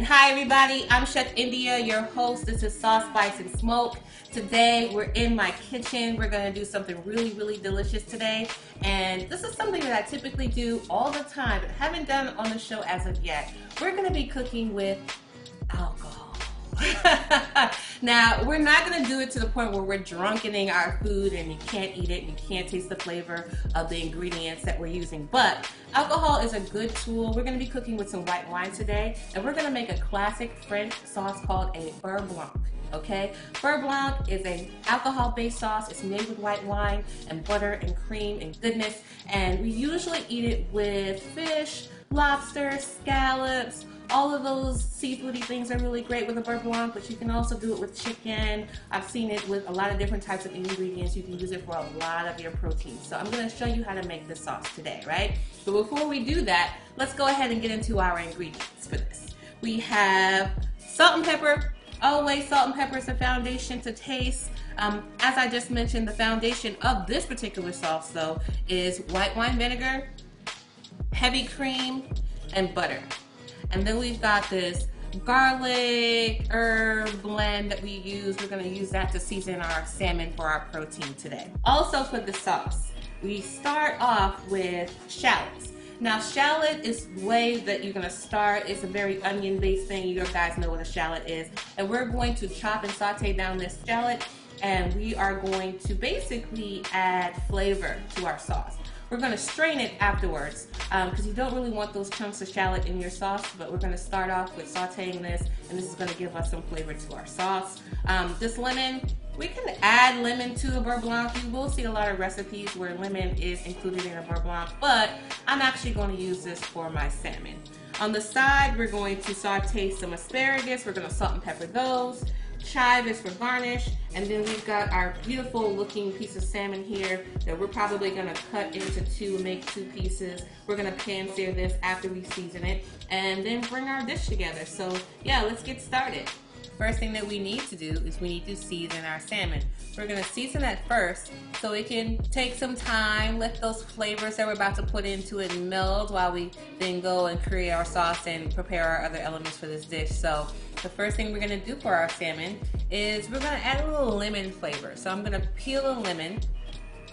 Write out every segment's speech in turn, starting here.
And hi everybody, I'm Chef India, your host. This is Sauce, Spice, and Smoke. Today we're in my kitchen. We're gonna do something really, really delicious today. And this is something that I typically do all the time, but haven't done on the show as of yet. We're gonna be cooking with alcohol. now, we're not going to do it to the point where we're drunkening our food and you can't eat it, and you can't taste the flavor of the ingredients that we're using. But alcohol is a good tool. We're going to be cooking with some white wine today, and we're going to make a classic French sauce called a beurre blanc okay? Beurre Blanc is an alcohol-based sauce. It's made with white wine and butter and cream and goodness, and we usually eat it with fish, lobster, scallops, all of those seafoody things are really great with a beurre blanc, but you can also do it with chicken. I've seen it with a lot of different types of ingredients. You can use it for a lot of your protein. So I'm gonna show you how to make this sauce today, right? But before we do that, let's go ahead and get into our ingredients for this. We have salt and pepper. Always salt and pepper is the foundation to taste. Um, as I just mentioned, the foundation of this particular sauce though is white wine vinegar, heavy cream, and butter. And then we've got this garlic herb blend that we use. We're gonna use that to season our salmon for our protein today. Also for the sauce, we start off with shallots. Now shallot is way that you're gonna start. It's a very onion based thing. You guys know what a shallot is. And we're going to chop and saute down this shallot and we are going to basically add flavor to our sauce. We're gonna strain it afterwards because um, you don't really want those chunks of shallot in your sauce, but we're gonna start off with sauteing this and this is gonna give us some flavor to our sauce. Um, this lemon, we can add lemon to a beurre blanc. You will see a lot of recipes where lemon is included in a beurre blanc, but I'm actually gonna use this for my salmon. On the side, we're going to saute some asparagus. We're gonna salt and pepper those chive is for garnish. And then we've got our beautiful looking piece of salmon here that we're probably gonna cut into two, make two pieces. We're gonna pan sear this after we season it and then bring our dish together. So yeah, let's get started. First thing that we need to do is we need to season our salmon. We're gonna season that first so it can take some time, let those flavors that we're about to put into it meld while we then go and create our sauce and prepare our other elements for this dish. So the first thing we're gonna do for our salmon is we're gonna add a little lemon flavor. So I'm gonna peel a lemon.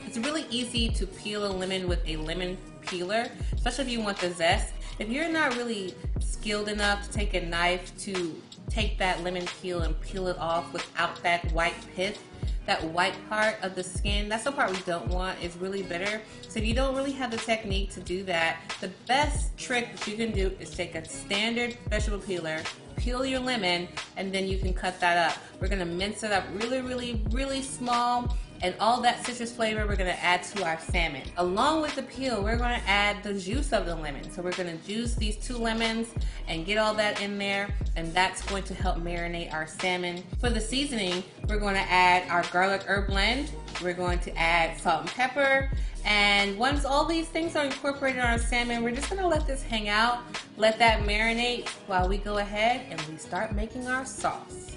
It's really easy to peel a lemon with a lemon peeler, especially if you want the zest. If you're not really skilled enough to take a knife to take that lemon peel and peel it off without that white pith, that white part of the skin, that's the part we don't want. It's really bitter. So if you don't really have the technique to do that, the best trick that you can do is take a standard vegetable peeler, peel your lemon, and then you can cut that up. We're gonna mince it up really, really, really small and all that citrus flavor we're gonna add to our salmon. Along with the peel, we're gonna add the juice of the lemon. So we're gonna juice these two lemons and get all that in there, and that's going to help marinate our salmon. For the seasoning, we're gonna add our garlic herb blend. We're going to add salt and pepper. And once all these things are incorporated on our salmon, we're just gonna let this hang out, let that marinate while we go ahead and we start making our sauce.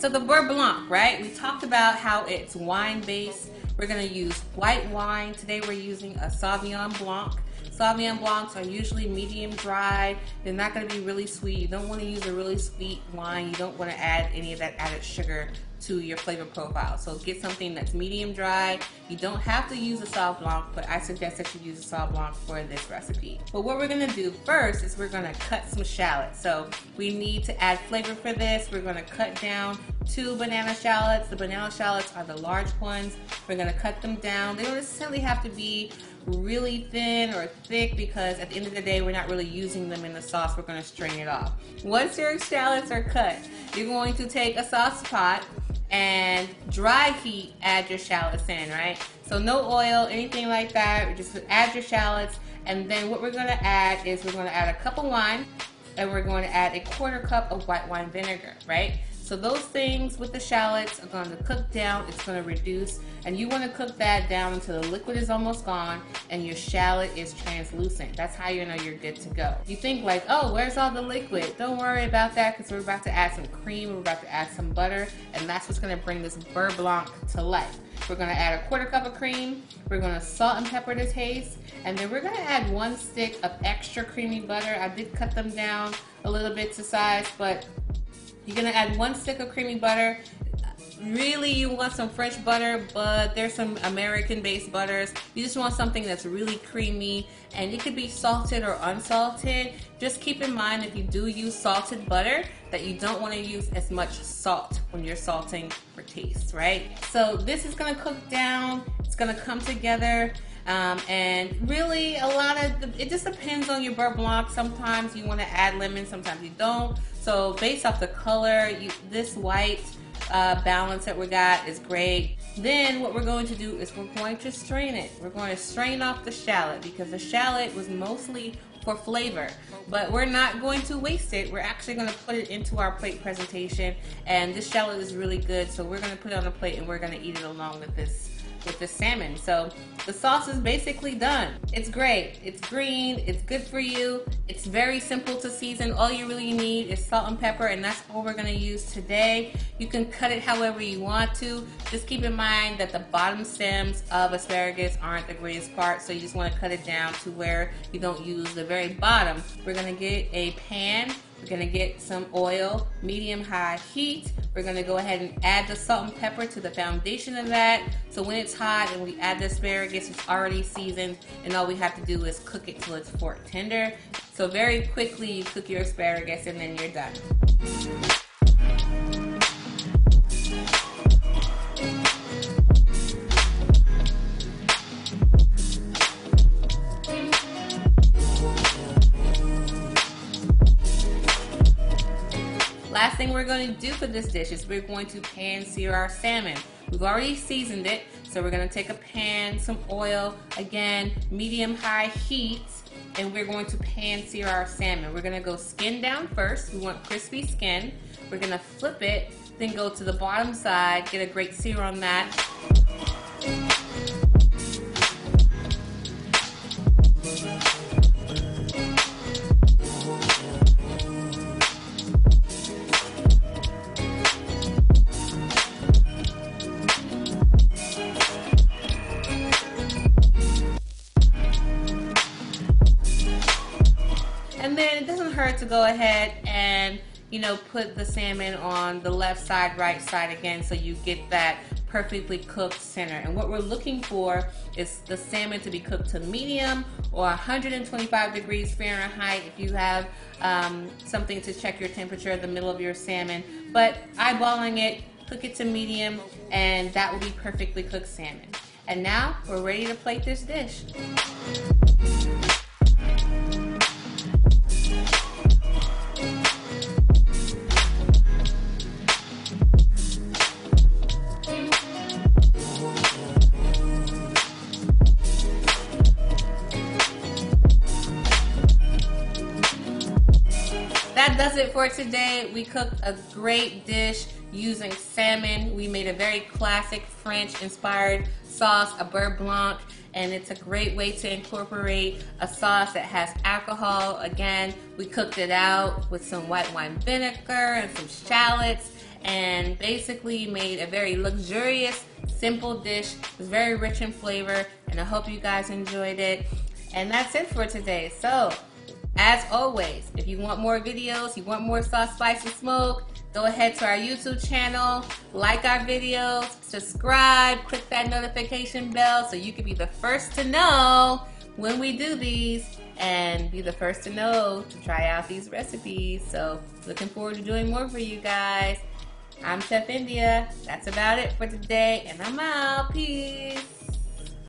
So the Beurre Blanc, right? We talked about how it's wine based. We're gonna use white wine. Today we're using a Sauvignon Blanc. Sauvignon Blancs are usually medium dry. They're not gonna be really sweet. You don't wanna use a really sweet wine. You don't wanna add any of that added sugar to your flavor profile. So get something that's medium dry. You don't have to use a Sauv Blanc, but I suggest that you use a Sauv Blanc for this recipe. But what we're gonna do first is we're gonna cut some shallots. So we need to add flavor for this. We're gonna cut down two banana shallots. The banana shallots are the large ones. We're gonna cut them down. They don't necessarily have to be really thin or thick because at the end of the day we're not really using them in the sauce we're to strain it off once your shallots are cut you're going to take a sauce pot and dry heat add your shallots in, right? So no oil, anything like that. Just add your shallots, and then what we're gonna add is we're gonna add a cup of wine, and we're going to add a quarter cup of white wine vinegar, right? So those things with the shallots are going to cook down. It's going to reduce. And you want to cook that down until the liquid is almost gone and your shallot is translucent. That's how you know you're good to go. You think like, oh, where's all the liquid? Don't worry about that because we're about to add some cream. We're about to add some butter. And that's what's going to bring this beurre blanc to life. We're gonna add a quarter cup of cream. We're gonna salt and pepper to taste. And then we're gonna add one stick of extra creamy butter. I did cut them down a little bit to size, but you're gonna add one stick of creamy butter. Really you want some fresh butter but there's some American based butters. You just want something that's really creamy and it could be salted or unsalted. Just keep in mind if you do use salted butter that you don't want to use as much salt when you're salting for taste right? So this is to cook down. It's to come together um, and really a lot of the, it just depends on your beurre blanc sometimes you want to add lemon sometimes you don't so based off the color you, this white uh, balance that we got is great. Then what we're going to do is we're going to strain it. We're going to strain off the shallot because the shallot was mostly for flavor. But we're not going to waste it. We're actually going to put it into our plate presentation. And this shallot is really good, so we're going to put it on a plate and we're going to eat it along with this with the salmon. So the sauce is basically done. It's great. It's green. It's good for you. It's very simple to season. All you really need is salt and pepper and that's all we're gonna use today. You can cut it however you want to. Just keep in mind that the bottom stems of asparagus aren't the greatest part so you just wanna cut it down to where you don't use the very bottom. We're gonna get a pan we're gonna get some oil, medium high heat. We're gonna go ahead and add the salt and pepper to the foundation of that. So when it's hot and we add the asparagus, it's already seasoned and all we have to do is cook it till it's fork tender. So very quickly you cook your asparagus and then you're done. Going to do for this dish is we're going to pan sear our salmon. We've already seasoned it, so we're going to take a pan, some oil, again, medium high heat, and we're going to pan sear our salmon. We're going to go skin down first. We want crispy skin. We're going to flip it, then go to the bottom side, get a great sear on that. And then it doesn't hurt to go ahead and, you know, put the salmon on the left side, right side again so you get that perfectly cooked center. And what we're looking for is the salmon to be cooked to medium or 125 degrees Fahrenheit if you have um, something to check your temperature in the middle of your salmon. But eyeballing it, cook it to medium, and that will be perfectly cooked salmon. And now we're ready to plate this dish. For today. We cooked a great dish using salmon. We made a very classic French inspired sauce, a beurre blanc, and it's a great way to incorporate a sauce that has alcohol. Again, we cooked it out with some white wine vinegar and some shallots and basically made a very luxurious, simple dish. It was very rich in flavor and I hope you guys enjoyed it. And that's it for today. So as always, if you want more videos, you want more sauce, spice, and smoke, go ahead to our YouTube channel, like our videos, subscribe, click that notification bell so you can be the first to know when we do these and be the first to know to try out these recipes. So looking forward to doing more for you guys. I'm Chef India. That's about it for today and I'm out. Peace.